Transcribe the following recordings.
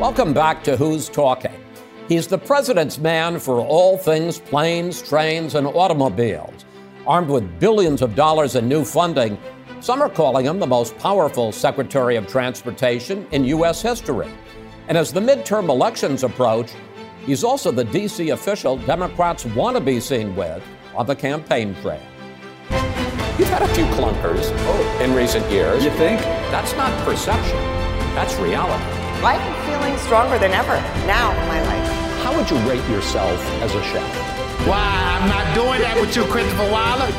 Welcome back to Who's Talking. He's the president's man for all things planes, trains, and automobiles. Armed with billions of dollars in new funding, some are calling him the most powerful Secretary of Transportation in U.S. history. And as the midterm elections approach, he's also the D.C. official Democrats want to be seen with on the campaign trail. You've had a few clunkers oh. in recent years. You think? That's not perception, that's reality. I'm feeling stronger than ever now in my life. How would you rate yourself as a chef? Why, I'm not doing that with you, Christopher Wallace.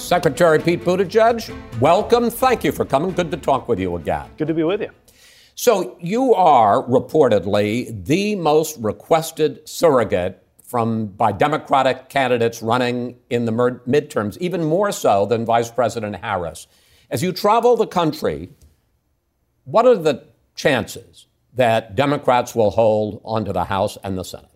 Secretary Pete Buttigieg, welcome. Thank you for coming. Good to talk with you again. Good to be with you. So, you are reportedly the most requested surrogate from by Democratic candidates running in the midterms, even more so than Vice President Harris. As you travel the country, what are the chances that Democrats will hold onto the House and the Senate?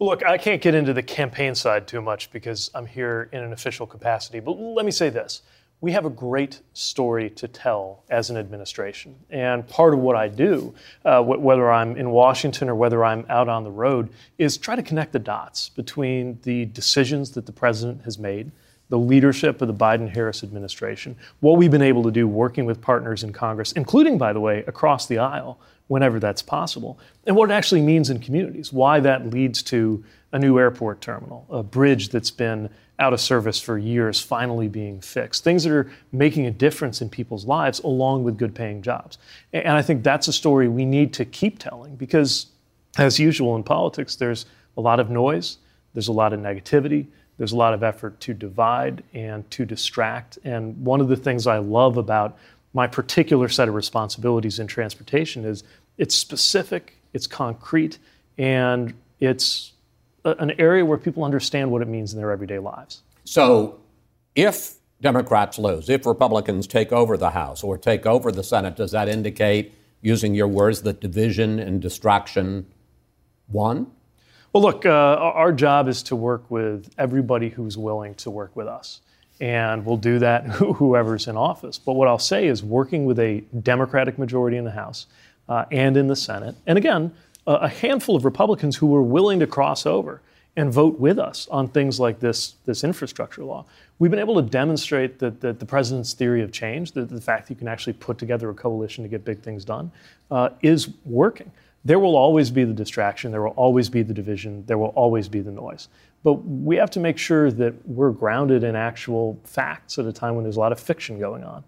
Look, I can't get into the campaign side too much because I'm here in an official capacity. But let me say this we have a great story to tell as an administration. And part of what I do, uh, wh- whether I'm in Washington or whether I'm out on the road, is try to connect the dots between the decisions that the president has made, the leadership of the Biden Harris administration, what we've been able to do working with partners in Congress, including, by the way, across the aisle whenever that's possible, and what it actually means in communities, why that leads to a new airport terminal, a bridge that's been out of service for years finally being fixed. Things that are making a difference in people's lives along with good paying jobs. And I think that's a story we need to keep telling because, as usual in politics, there's a lot of noise, there's a lot of negativity, there's a lot of effort to divide and to distract. And one of the things I love about my particular set of responsibilities in transportation is it's specific, it's concrete, and it's an area where people understand what it means in their everyday lives. So, if Democrats lose, if Republicans take over the House or take over the Senate, does that indicate, using your words, that division and distraction won? Well, look, uh, our job is to work with everybody who's willing to work with us. And we'll do that whoever's in office. But what I'll say is working with a Democratic majority in the House uh, and in the Senate, and again, a handful of Republicans who were willing to cross over and vote with us on things like this, this infrastructure law. We've been able to demonstrate that, that the president's theory of change, that the fact that you can actually put together a coalition to get big things done, uh, is working. There will always be the distraction, there will always be the division, there will always be the noise. But we have to make sure that we're grounded in actual facts at a time when there's a lot of fiction going on.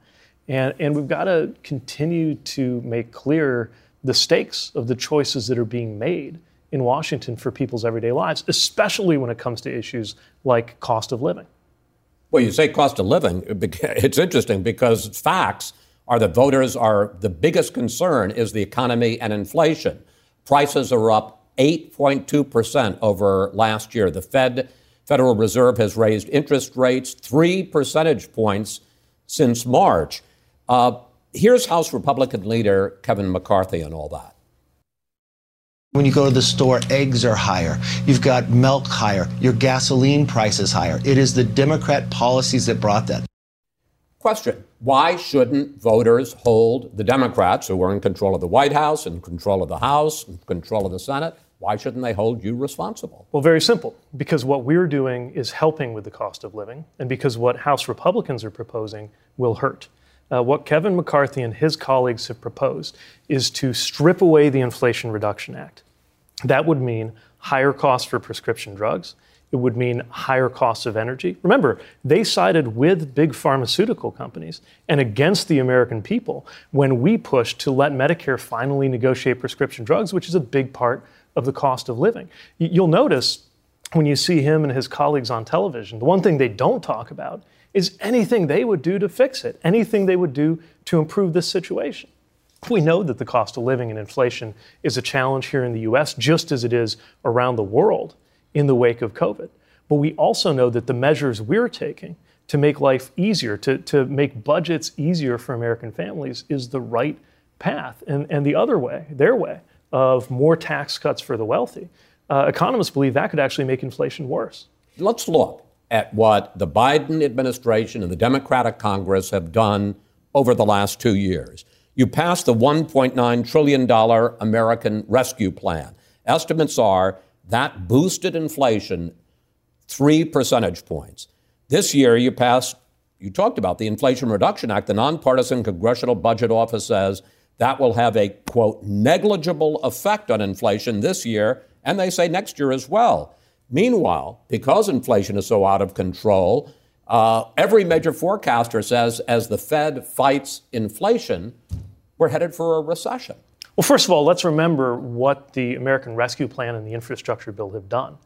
And, and we've got to continue to make clear the stakes of the choices that are being made in Washington for people's everyday lives, especially when it comes to issues like cost of living. Well, you say cost of living. It's interesting because facts are that voters are the biggest concern is the economy and inflation. Prices are up 8.2% over last year. The Fed, Federal Reserve, has raised interest rates three percentage points since March. Uh, Here's House Republican leader Kevin McCarthy and all that. When you go to the store, eggs are higher. You've got milk higher. Your gasoline price is higher. It is the Democrat policies that brought that. Question Why shouldn't voters hold the Democrats, who are in control of the White House, in control of the House, in control of the Senate, why shouldn't they hold you responsible? Well, very simple. Because what we're doing is helping with the cost of living, and because what House Republicans are proposing will hurt. Uh, what Kevin McCarthy and his colleagues have proposed is to strip away the Inflation Reduction Act. That would mean higher costs for prescription drugs. It would mean higher costs of energy. Remember, they sided with big pharmaceutical companies and against the American people when we pushed to let Medicare finally negotiate prescription drugs, which is a big part of the cost of living. You'll notice when you see him and his colleagues on television, the one thing they don't talk about is anything they would do to fix it, anything they would do to improve this situation. We know that the cost of living and inflation is a challenge here in the US, just as it is around the world in the wake of COVID. But we also know that the measures we're taking to make life easier, to, to make budgets easier for American families, is the right path. And, and the other way, their way, of more tax cuts for the wealthy, uh, economists believe that could actually make inflation worse. Let's look at what the Biden administration and the Democratic Congress have done over the last two years. You passed the $1.9 trillion American Rescue Plan. Estimates are that boosted inflation three percentage points. This year, you passed, you talked about the Inflation Reduction Act. The nonpartisan Congressional Budget Office says that will have a, quote, negligible effect on inflation this year, and they say next year as well. Meanwhile, because inflation is so out of control, uh, every major forecaster says as the Fed fights inflation, we're headed for a recession. Well, first of all, let's remember what the American Rescue Plan and the infrastructure bill have done.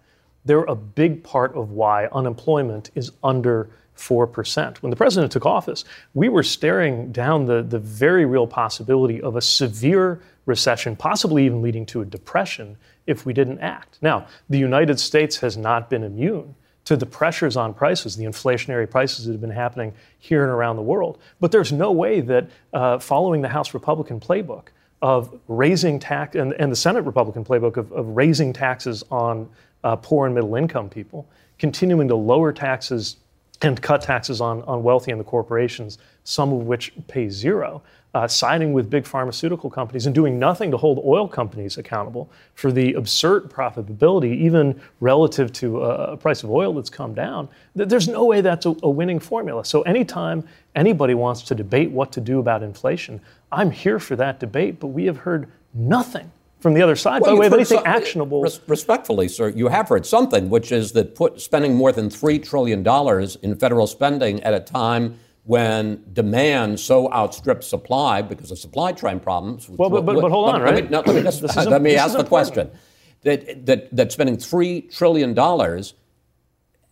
They're a big part of why unemployment is under 4%. When the president took office, we were staring down the, the very real possibility of a severe recession, possibly even leading to a depression if we didn't act. Now, the United States has not been immune to the pressures on prices, the inflationary prices that have been happening here and around the world. But there's no way that uh, following the House Republican playbook of raising tax and, and the Senate Republican playbook of, of raising taxes on uh, poor and middle income people, continuing to lower taxes and cut taxes on, on wealthy and the corporations, some of which pay zero, uh, siding with big pharmaceutical companies and doing nothing to hold oil companies accountable for the absurd profitability, even relative to a price of oil that's come down. There's no way that's a, a winning formula. So, anytime anybody wants to debate what to do about inflation, I'm here for that debate, but we have heard nothing from the other side. Well, By the way, anything some, actionable. Res- respectfully, sir, you have heard something, which is that put spending more than three trillion dollars in federal spending at a time when demand so outstrips supply because of supply chain problems. Well, but, but, but hold on, let, right? Let me, no, let me, just, let me ask the question. That, that, that spending $3 trillion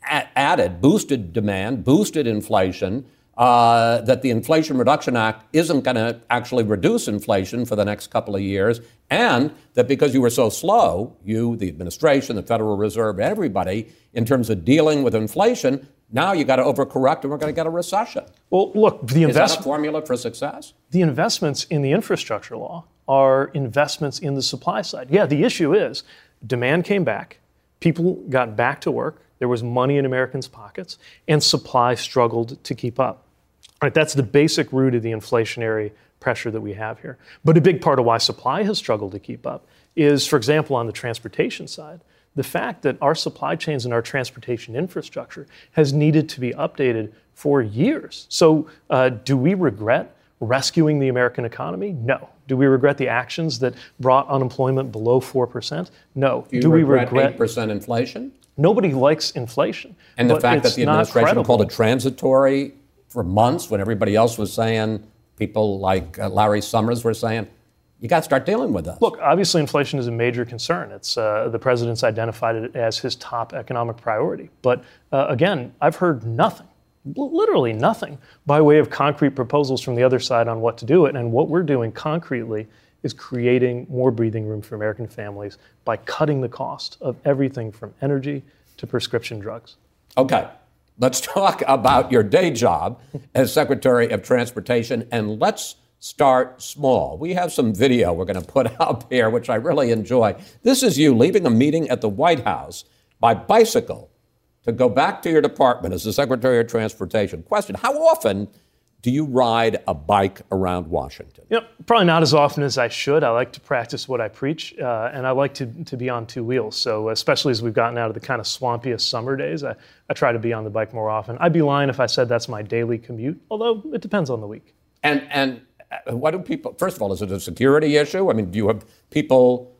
added, boosted demand, boosted inflation, uh, that the Inflation Reduction Act isn't going to actually reduce inflation for the next couple of years, and that because you were so slow, you, the administration, the Federal Reserve, everybody, in terms of dealing with inflation, now you got to overcorrect and we're going to get a recession. Well, look, the investment. Is that a formula for success? The investments in the infrastructure law are investments in the supply side. Yeah, the issue is demand came back, people got back to work, there was money in Americans' pockets, and supply struggled to keep up. Right, that's the basic root of the inflationary pressure that we have here. But a big part of why supply has struggled to keep up is, for example, on the transportation side, the fact that our supply chains and our transportation infrastructure has needed to be updated for years. So, uh, do we regret rescuing the American economy? No. Do we regret the actions that brought unemployment below 4%? No. Do, do we regret 8% inflation? Nobody likes inflation. And the fact that the administration called it transitory for months when everybody else was saying, people like uh, Larry Summers were saying, you got to start dealing with us. Look, obviously, inflation is a major concern. It's uh, the president's identified it as his top economic priority. But uh, again, I've heard nothing, literally nothing, by way of concrete proposals from the other side on what to do it. And what we're doing concretely is creating more breathing room for American families by cutting the cost of everything from energy to prescription drugs. Okay. Let's talk about your day job as Secretary of Transportation and let's start small. We have some video we're going to put up here, which I really enjoy. This is you leaving a meeting at the White House by bicycle to go back to your department as the Secretary of Transportation. Question How often do you ride a bike around Washington? You know, probably not as often as I should. I like to practice what I preach, uh, and I like to, to be on two wheels. So, especially as we've gotten out of the kind of swampiest summer days, I, I try to be on the bike more often. I'd be lying if I said that's my daily commute, although it depends on the week. And, and uh, what do people, first of all, is it a security issue? I mean, do you have people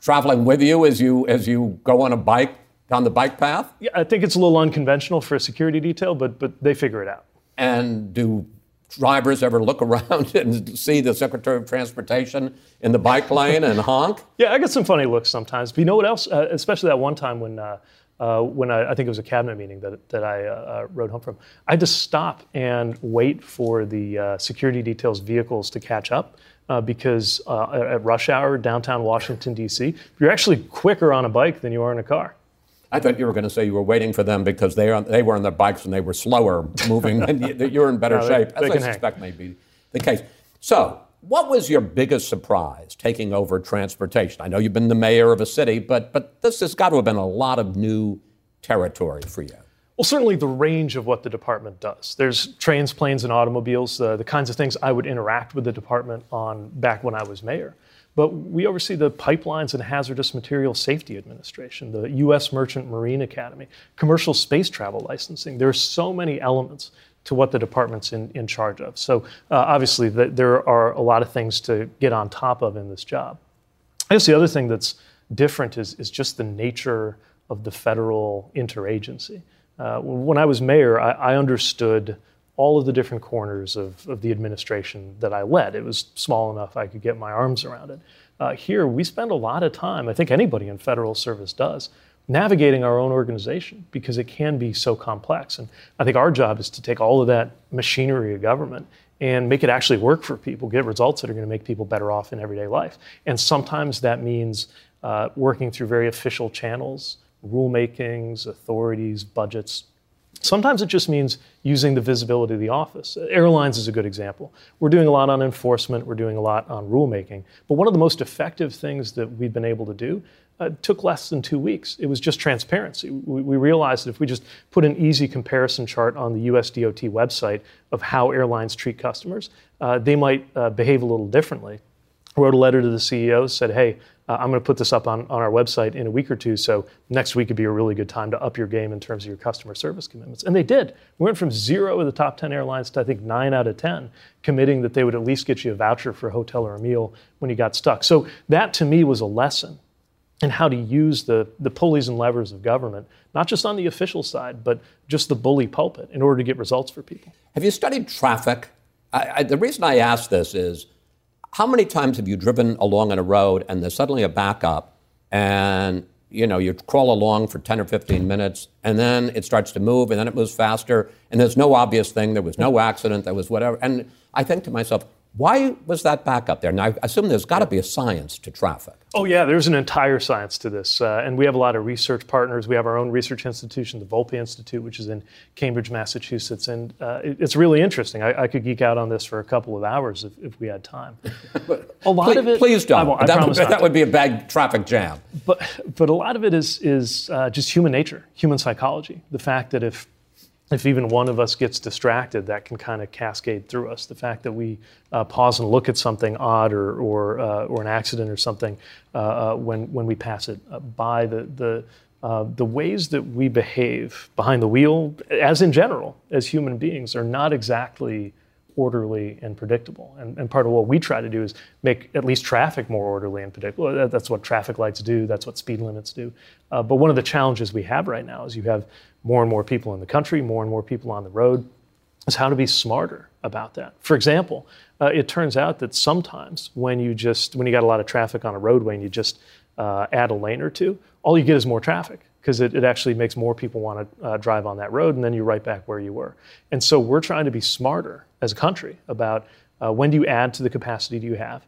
traveling with you as you, as you go on a bike down the bike path? Yeah, I think it's a little unconventional for a security detail, but, but they figure it out. And do drivers ever look around and see the Secretary of Transportation in the bike lane and honk? Yeah, I get some funny looks sometimes. But you know what else? Uh, especially that one time when. Uh, uh, when I, I, think it was a cabinet meeting that, that I uh, uh rode home from, I had to stop and wait for the uh, security details vehicles to catch up uh, because at rush hour downtown Washington D.C., you're actually quicker on a bike than you are in a car. I thought you were going to say you were waiting for them because they, are, they were on their bikes and they were slower moving, and you, are in better no, shape, they, as I suspect hang. may be the case. So, what was your biggest surprise taking over transportation? I know you've been the mayor of a city, but, but this has got to have been a lot of new territory for you. Well, certainly the range of what the department does. There's trains, planes, and automobiles, uh, the kinds of things I would interact with the department on back when I was mayor. But we oversee the Pipelines and Hazardous Materials Safety Administration, the U.S. Merchant Marine Academy, commercial space travel licensing. There are so many elements to what the department's in, in charge of. So, uh, obviously, the, there are a lot of things to get on top of in this job. I guess the other thing that's different is, is just the nature of the federal interagency. Uh, when I was mayor, I, I understood all of the different corners of, of the administration that I led. It was small enough I could get my arms around it. Uh, here, we spend a lot of time, I think anybody in federal service does, navigating our own organization because it can be so complex. And I think our job is to take all of that machinery of government and make it actually work for people, get results that are going to make people better off in everyday life. And sometimes that means uh, working through very official channels, rulemakings, authorities, budgets, Sometimes it just means using the visibility of the office. Airlines is a good example. We're doing a lot on enforcement, we're doing a lot on rulemaking. But one of the most effective things that we've been able to do uh, took less than two weeks. It was just transparency. We, we, realized that if we just put an easy comparison chart on the USDOT website of how airlines treat customers, uh, they might uh, behave a little differently. Wrote a letter to the CEO, said, hey, uh, I'm going to put this up on, on our website in a week or two. So next week would be a really good time to up your game in terms of your customer service commitments. And they did. We went from zero of the top 10 airlines to I think nine out of 10 committing that they would at least get you a voucher for a hotel or a meal when you got stuck. So that to me was a lesson in how to use the, the pulleys and levers of government, not just on the official side, but just the bully pulpit in order to get results for people. Have you studied traffic? I, I, the reason I ask this is how many times have you driven along on a road and there's suddenly a backup and you know you crawl along for 10 or 15 minutes and then it starts to move and then it moves faster and there's no obvious thing there was no accident there was whatever and i think to myself why was that back up there? Now, I assume there's got to be a science to traffic. Oh, yeah, there's an entire science to this. Uh, and we have a lot of research partners. We have our own research institution, the Volpe Institute, which is in Cambridge, Massachusetts. And uh, it, it's really interesting. I, I, could geek out on this for a couple of hours if, if we had time. a lot please, of it. Please don't. I I that, would, that would be a bad traffic jam. But, but a lot of it is, is uh, just human nature, human psychology. The fact that if if even one of us gets distracted, that can kind of cascade through us. The fact that we uh, pause and look at something odd or, or, uh, or an accident or something uh, uh when, when we pass it uh, by, the, the, uh, the ways that we behave behind the wheel, as in general, as human beings, are not exactly orderly and predictable. And, and, part of what we try to do is make at least traffic more orderly and predictable. That's what traffic lights do, that's what speed limits do. Uh, but one of the challenges we have right now is you have more and more people in the country, more and more people on the road, is how to be smarter about that. For example, uh, it turns out that sometimes when you just when you got a lot of traffic on a roadway and you just uh, add a lane or two, all you get is more traffic because it, it, actually makes more people want to uh, drive on that road, and then you're right back where you were. And so we're trying to be smarter as a country about uh, when do you add to the capacity do you have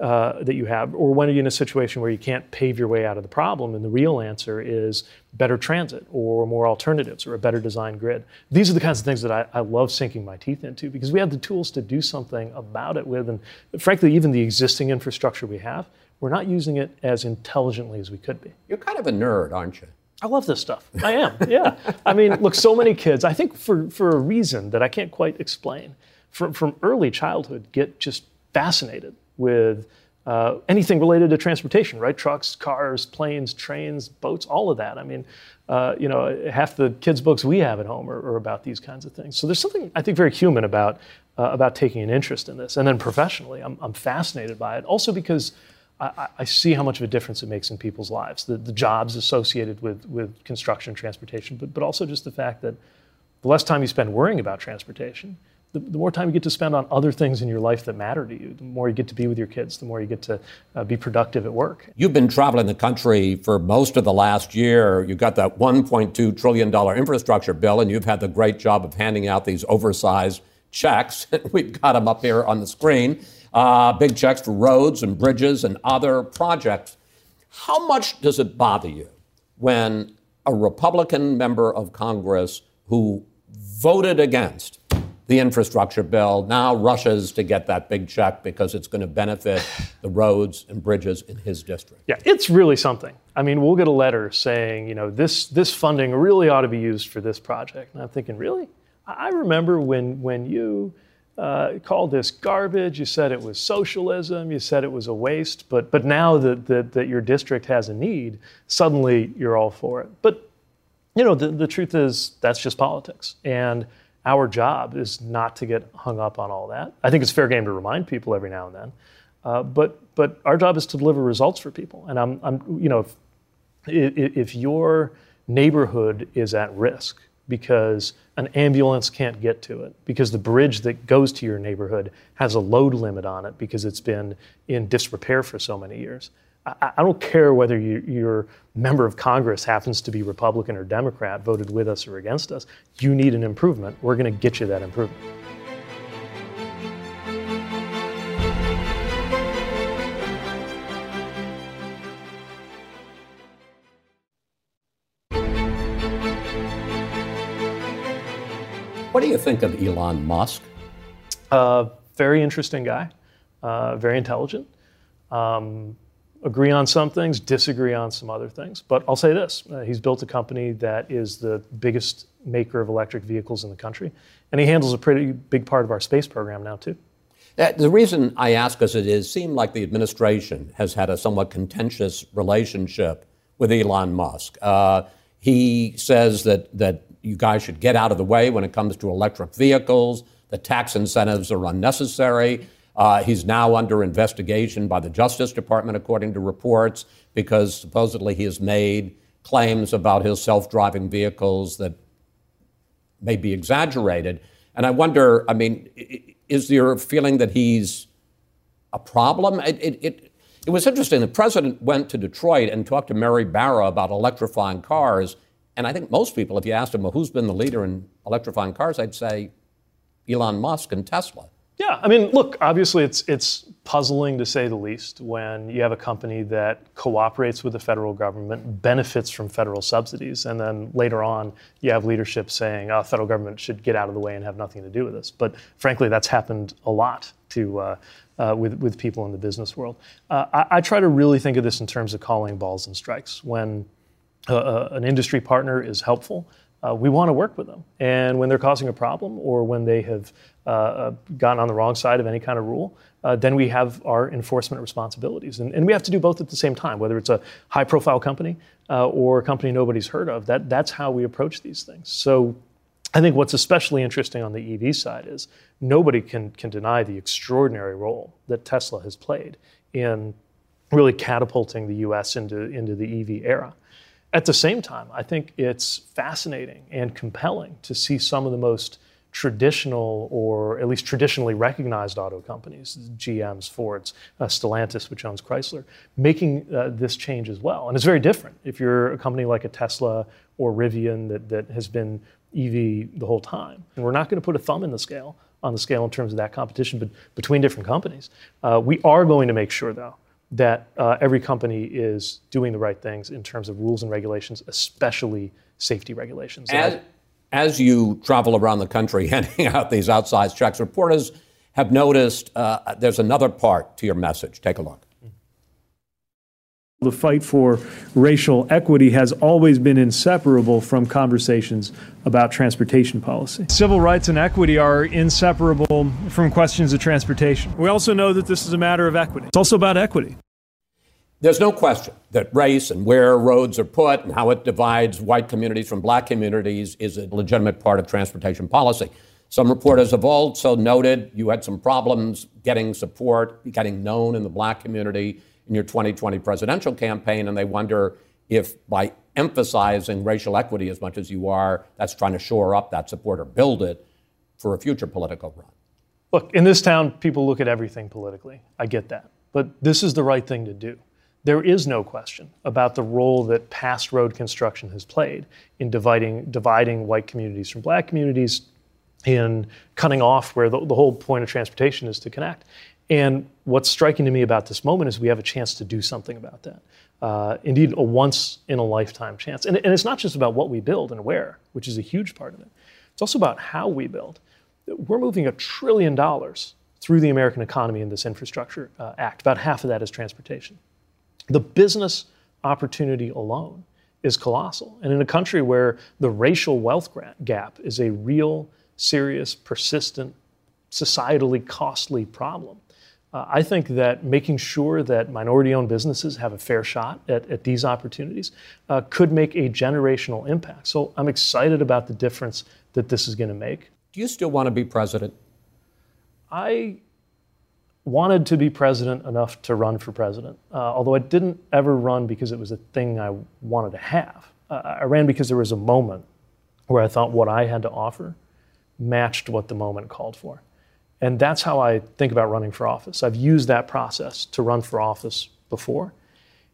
uh, that you have, or when are you in a situation where you can't pave your way out of the problem? And the real answer is better transit, or more alternatives, or a better design grid. These are the kinds of things that I, I love sinking my teeth into because we have the tools to do something about it with, and frankly, even the existing infrastructure we have, we're not using it as intelligently as we could be. You're kind of a nerd, aren't you? I love this stuff. I am, yeah. I mean, look, so many kids, I think for, for a reason that I can't quite explain, from, from early childhood, get just fascinated with uh, anything related to transportation, right? Trucks, cars, planes, trains, boats, all of that. I mean, uh, you know, half the kids' books we have at home are, are, about these kinds of things. So there's something I think very human about uh, about taking an interest in this, and then professionally, I'm, I'm fascinated by it. Also because I, I, see how much of a difference it makes in people's lives, the, the jobs associated with, with construction transportation, but, but also just the fact that the less time you spend worrying about transportation, the, the, more time you get to spend on other things in your life that matter to you, the more you get to be with your kids, the more you get to uh, be productive at work. You've been traveling the country for most of the last year. You've got that $1.2 trillion infrastructure bill, and you've had the great job of handing out these oversized checks. We've got them up here on the screen uh, big checks for roads and bridges and other projects. How much does it bother you when a Republican member of Congress who voted against the infrastructure bill, now rushes to get that big check because it's going to benefit the roads and bridges in his district. Yeah, it's really something. I mean, we'll get a letter saying, you know, this this funding really ought to be used for this project. And I'm thinking, really? I remember when when you uh, called this garbage. You said it was socialism. You said it was a waste. But but now that, that that your district has a need, suddenly you're all for it. But you know, the, the truth is that's just politics. And our job is not to get hung up on all that. I think it's fair game to remind people every now and then. Uh, but but our job is to deliver results for people. And I'm, I'm you know, if, if your neighborhood is at risk because an ambulance can't get to it, because the bridge that goes to your neighborhood has a load limit on it because it's been in disrepair for so many years, I, I don't care whether you, your member of Congress happens to be Republican or Democrat, voted with us or against us. You need an improvement. We're going to get you that improvement. What do you think of Elon Musk? Uh, very interesting guy, uh, very intelligent. Um, agree on some things, disagree on some other things. But I'll say this uh, he's built a company that is the biggest maker of electric vehicles in the country, and he handles a pretty big part of our space program now, too. Uh, the reason I ask is it is seemed like the administration has had a somewhat contentious relationship with Elon Musk. Uh, he says that, that you guys should get out of the way when it comes to electric vehicles. The tax incentives are unnecessary. Uh, he's now under investigation by the Justice Department, according to reports, because supposedly he has made claims about his self driving vehicles that may be exaggerated. And I wonder, I mean, is there a feeling that he's a problem? It, it, it, it was interesting. The president went to Detroit and talked to Mary Barra about electrifying cars. And I think most people, if you asked them, well, who's been the leader in electrifying cars, I'd say Elon Musk and Tesla. Yeah, I mean, look, obviously it's it's puzzling to say the least when you have a company that cooperates with the federal government, benefits from federal subsidies, and then later on you have leadership saying, "Oh, federal government should get out of the way and have nothing to do with this." But frankly, that's happened a lot to uh, uh, with with people in the business world. Uh, I, I, try to really think of this in terms of calling balls and strikes when. Uh, an industry partner is helpful uh, we want to work with them. And when they're causing a problem or when they have uh, uh, gotten on the wrong side of any kind of rule, uh, then we have our enforcement responsibilities. And, and, we have to do both at the same time, whether it's a high profile company uh, or a company nobody's heard of. That, that's how we approach these things. So I think what's especially interesting on the EV side is nobody can, can deny the extraordinary role that Tesla has played in really catapulting the US into, into the EV era. At the same time, I think it's fascinating and compelling to see some of the most traditional or at least traditionally recognized auto companies, GMs, Fords, uh, Stellantis, which owns Chrysler, making uh, this change as well. And it's very different if you're a company like a Tesla or Rivian that, that has been EV the whole time. And we're not going to put a thumb in the scale on the scale in terms of that competition but between different companies. Uh, we are going to make sure, though, that uh, every company is doing the right things in terms of rules and regulations, especially safety regulations. As, as you travel around the country handing out these outsized checks, reporters have noticed uh, there's another part to your message. Take a look. The fight for racial equity has always been inseparable from conversations about transportation policy. Civil rights and equity are inseparable from questions of transportation. We also know that this is a matter of equity. It's also about equity. There's no question that race and where roads are put and how it divides white communities from black communities is a legitimate part of transportation policy. Some reporters have also noted you had some problems getting support, getting known in the black community in your 2020 presidential campaign, and they wonder if by emphasizing racial equity as much as you are, that's trying to shore up that support or build it for a future political run. Look, in this town, people look at everything politically. I get that. But this is the right thing to do. There is no question about the role that past road construction has played in dividing, dividing white communities from black communities, in cutting off where the, the whole point of transportation is to connect. And what's striking to me about this moment is we have a chance to do something about that. Uh, indeed, a once in a lifetime chance. And, and, it's not just about what we build and where, which is a huge part of it. It's also about how we build. we're moving a trillion dollars through the American economy in this Infrastructure uh, Act. About half of that is transportation. The business opportunity alone is colossal. And in a country where the racial wealth gap is a real, serious, persistent, societally costly problem, uh, I think that making sure that minority owned businesses have a fair shot at, at these opportunities uh, could make a generational impact. So I'm excited about the difference that this is going to make. Do you still want to be president? I wanted to be president enough to run for president, uh, although I didn't ever run because it was a thing I wanted to have. Uh, I ran because there was a moment where I thought what I had to offer matched what the moment called for. And that's how I think about running for office. I've used that process to run for office before.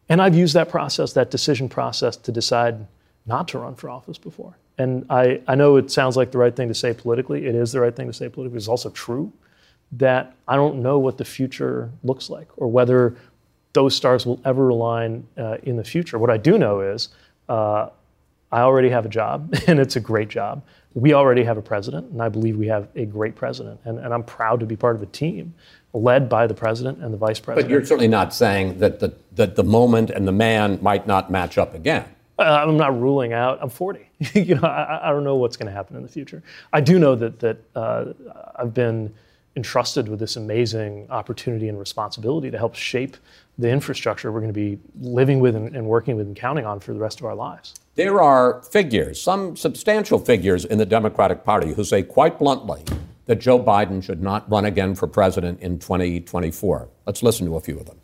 And I've used that process, that decision process, to decide not to run for office before. And I, I know it sounds like the right thing to say politically. It is the right thing to say politically. It's also true that I don't know what the future looks like or whether those stars will ever align uh, in the future. What I do know is uh, I already have a job, and it's a great job we already have a president, and I believe we have a great president. And, and I'm proud to be part of a team led by the president and the vice president. But you're certainly not saying that the, that the moment and the man might not match up again. Uh, I'm not ruling out. I'm 40. you know, I, I, don't know what's going to happen in the future. I do know that that uh, I've been entrusted with this amazing opportunity and responsibility to help shape the infrastructure we're going to be living with and, and working with and counting on for the rest of our lives. There are figures, some substantial figures in the Democratic Party, who say quite bluntly that Joe Biden should not run again for president in 2024. Let's listen to a few of them.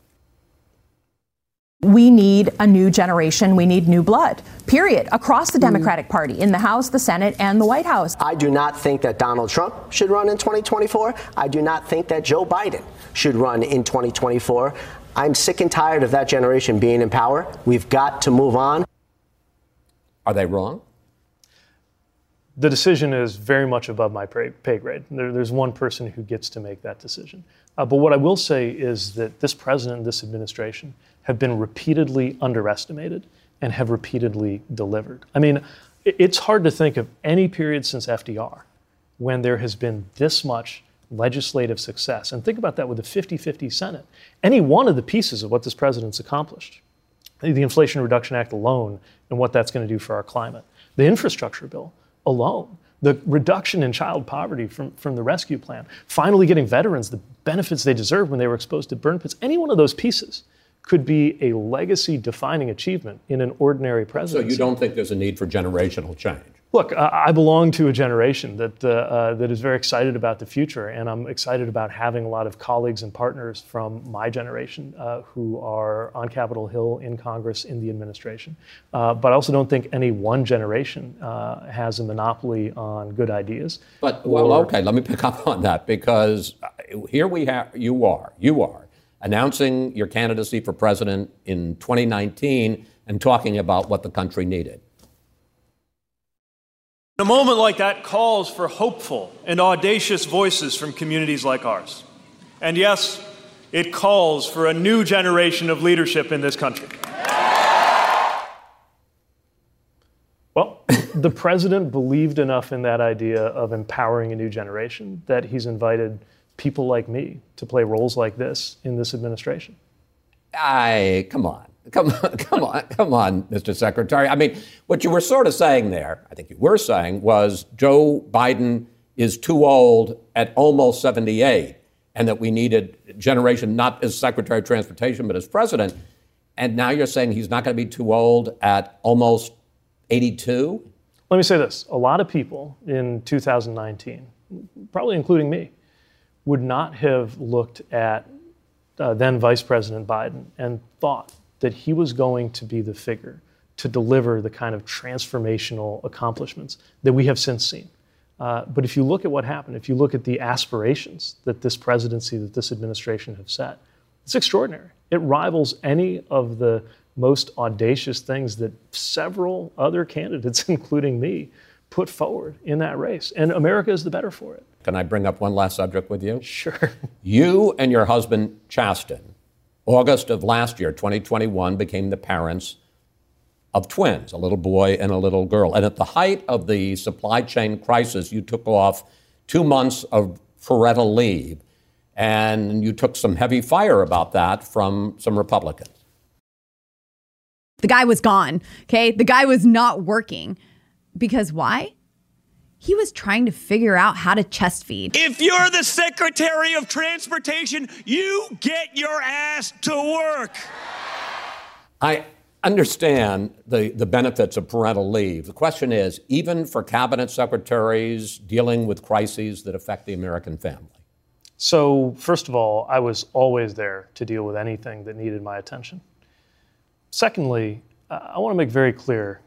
We need a new generation. We need new blood, period, across the Democratic Party, in the House, the Senate, and the White House. I do not think that Donald Trump should run in 2024. I do not think that Joe Biden should run in 2024. I'm sick and tired of that generation being in power. We've got to move on. Are they wrong? The decision is very much above my pay grade. There, there's one person who gets to make that decision. Uh, but what I will say is that this president and this administration have been repeatedly underestimated and have repeatedly delivered. I mean, it's hard to think of any period since FDR when there has been this much legislative success. And think about that with a 50 50 Senate. Any one of the pieces of what this president's accomplished, the Inflation Reduction Act alone, and what that's going to do for our climate, the infrastructure bill alone, the reduction in child poverty from, from the rescue plan, finally getting veterans the benefits they deserve when they were exposed to burn pits, any one of those pieces could be a legacy defining achievement in an ordinary presidency. So you don't think there's a need for generational change? Look, I belong to a generation that, uh, uh, that is very excited about the future, and I'm excited about having a lot of colleagues and partners from my generation uh, who are on Capitol Hill, in Congress, in the administration. Uh, but I also don't think any one generation uh, has a monopoly on good ideas. But, well, or, okay, let me pick up on that because uh, here we have, you are, you are announcing your candidacy for president in 2019 and talking about what the country needed. A moment like that calls for hopeful and audacious voices from communities like ours. And yes, it calls for a new generation of leadership in this country. Well, the president believed enough in that idea of empowering a new generation that he's invited people like me to play roles like this in this administration. I come on. Come on, come on, come on, Mr. Secretary. I mean, what you were sort of saying there, I think you were saying, was Joe Biden is too old at almost 78, and that we needed generation not as Secretary of Transportation, but as president. And now you're saying he's not going to be too old at almost 82? Let me say this a lot of people in 2019, probably including me, would not have looked at uh, then Vice President Biden and thought that he was going to be the figure to deliver the kind of transformational accomplishments that we have since seen. Uh, but if you look at what happened, if you look at the aspirations that this presidency, that this administration have set, it's extraordinary. It rivals any of the most audacious things that several other candidates, including me, put forward in that race. And America is the better for it. Can I bring up one last subject with you? Sure. You and your husband, Chasten, August of last year, 2021, became the parents of twins, a little boy and a little girl. And at the height of the supply chain crisis, you took off two months of parental leave. And you took some heavy fire about that from some Republicans. The guy was gone. Okay. The guy was not working. Because why? He was trying to figure out how to chest feed. If you're the Secretary of Transportation, you get your ass to work. I understand the, the benefits of parental leave. The question is even for cabinet secretaries dealing with crises that affect the American family. So, first of all, I was always there to deal with anything that needed my attention. Secondly, I want to make very clear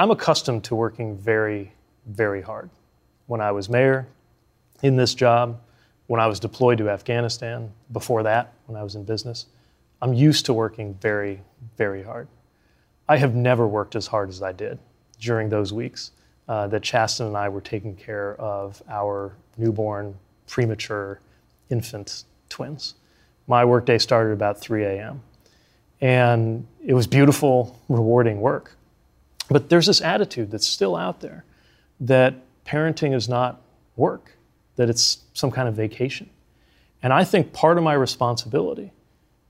I'm accustomed to working very, very hard. When I was mayor, in this job, when I was deployed to Afghanistan, before that, when I was in business, I'm used to working very, very hard. I have never worked as hard as I did during those weeks uh, that Chasten and I were taking care of our newborn, premature infant twins. My workday started about 3 a.m. And it was beautiful, rewarding work. But there's this attitude that's still out there that parenting is not work, that it's some kind of vacation. And I think part of my responsibility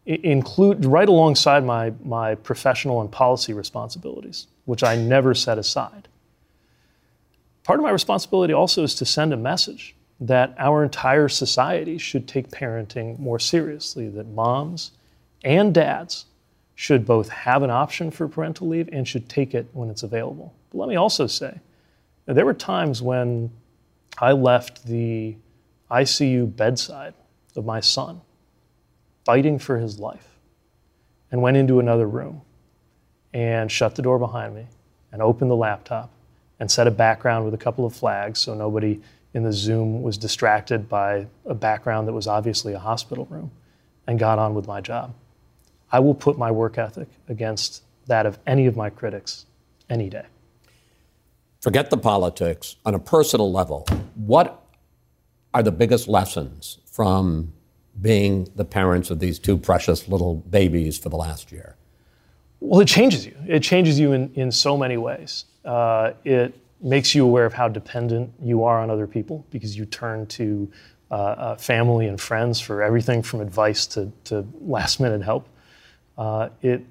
include right alongside my, my professional and policy responsibilities, which I never set aside. Part of my responsibility also is to send a message that our entire society should take parenting more seriously, that moms and dads should both have an option for parental leave and should take it when it's available. But let me also say, there were times when I left the ICU bedside of my son, fighting for his life, and went into another room and shut the door behind me and opened the laptop and set a background with a couple of flags so nobody in the Zoom was distracted by a background that was obviously a hospital room and got on with my job. I will put my work ethic against that of any of my critics any day. Forget the politics. On a personal level, what are the biggest lessons from being the parents of these two precious little babies for the last year? Well, it changes you. It changes you in, in so many ways. Uh, it makes you aware of how dependent you are on other people because you turn to uh, uh, family and friends for everything from advice to, to last minute help. Uh, it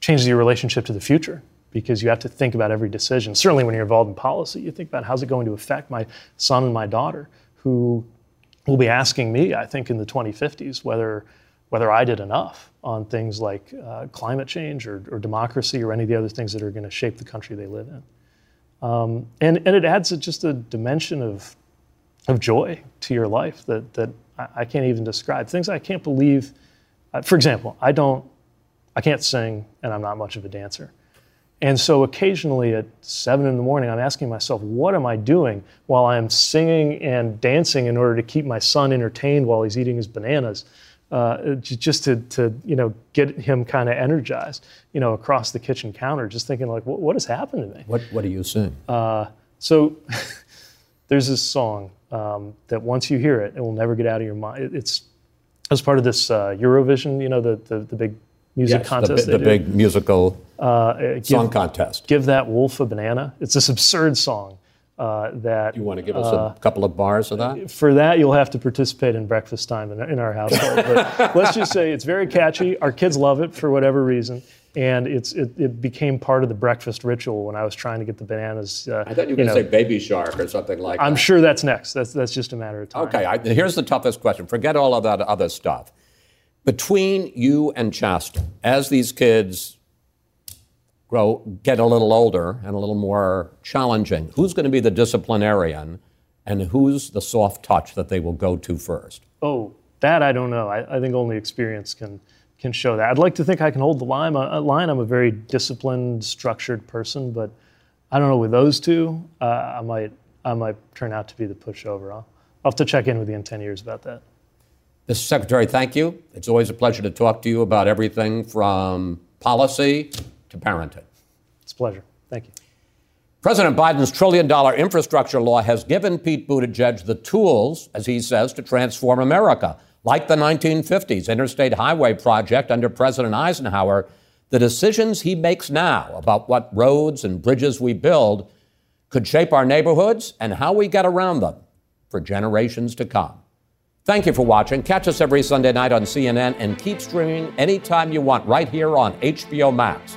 changes your relationship to the future because you have to think about every decision. Certainly, when you're involved in policy, you think about how's it going to affect my son and my daughter, who will be asking me, I think, in the 2050s, whether whether I did enough on things like uh, climate change or, or democracy or any of the other things that are going to shape the country they live in. Um, and, and it adds just a dimension of, of joy to your life that, that I, I can't even describe. Things I can't believe. Uh, for example, I don't, I can't sing and I'm not much of a dancer. And so occasionally at seven in the morning, I'm asking myself, what am I doing while I'm singing and dancing in order to keep my son entertained while he's eating his bananas? uh, just to, to you know get him kind of energized you know across the kitchen counter just thinking like what, what has happened to me? What, what do you sing? Uh, so there's this song um, that once you hear it it will never get out of your mind. It, it's as part of this uh, eurovision you know the, the, the big music yes, contest the, the big musical uh, song give, contest give that wolf a banana it's this absurd song uh, that you want to give us uh, a couple of bars of that? For that, you'll have to participate in breakfast time in, in our household. But let's just say it's very catchy. Our kids love it for whatever reason, and it's it, it became part of the breakfast ritual when I was trying to get the bananas. Uh, I thought you were going to say Baby Shark or something like I'm that. I'm sure that's next. That's that's just a matter of time. Okay, I, here's the toughest question. Forget all of that other stuff. Between you and Chasten, as these kids grow, get a little older and a little more challenging, who's going to be the disciplinarian and who's the soft touch that they will go to first? Oh, that I don't know. I, I think only experience can can show that. I'd like to think I can hold the line. Uh, line. I'm a very disciplined, structured person, but I don't know with those two. Uh, I might I might turn out to be the pushover. I'll, I'll have to check in with you in 10 years about that. Mr. Secretary, thank you. It's always a pleasure to talk to you about everything from policy to parenting. It's a pleasure. Thank you. President Biden's trillion dollar infrastructure law has given Pete Buttigieg the tools, as he says, to transform America. Like the 1950s Interstate Highway Project under President Eisenhower, the decisions he makes now about what roads and bridges we build could shape our neighborhoods and how we get around them. for generations to come. Thank you for watching. Catch us every Sunday night on CNN and keep streaming anytime you want right here on HBO Max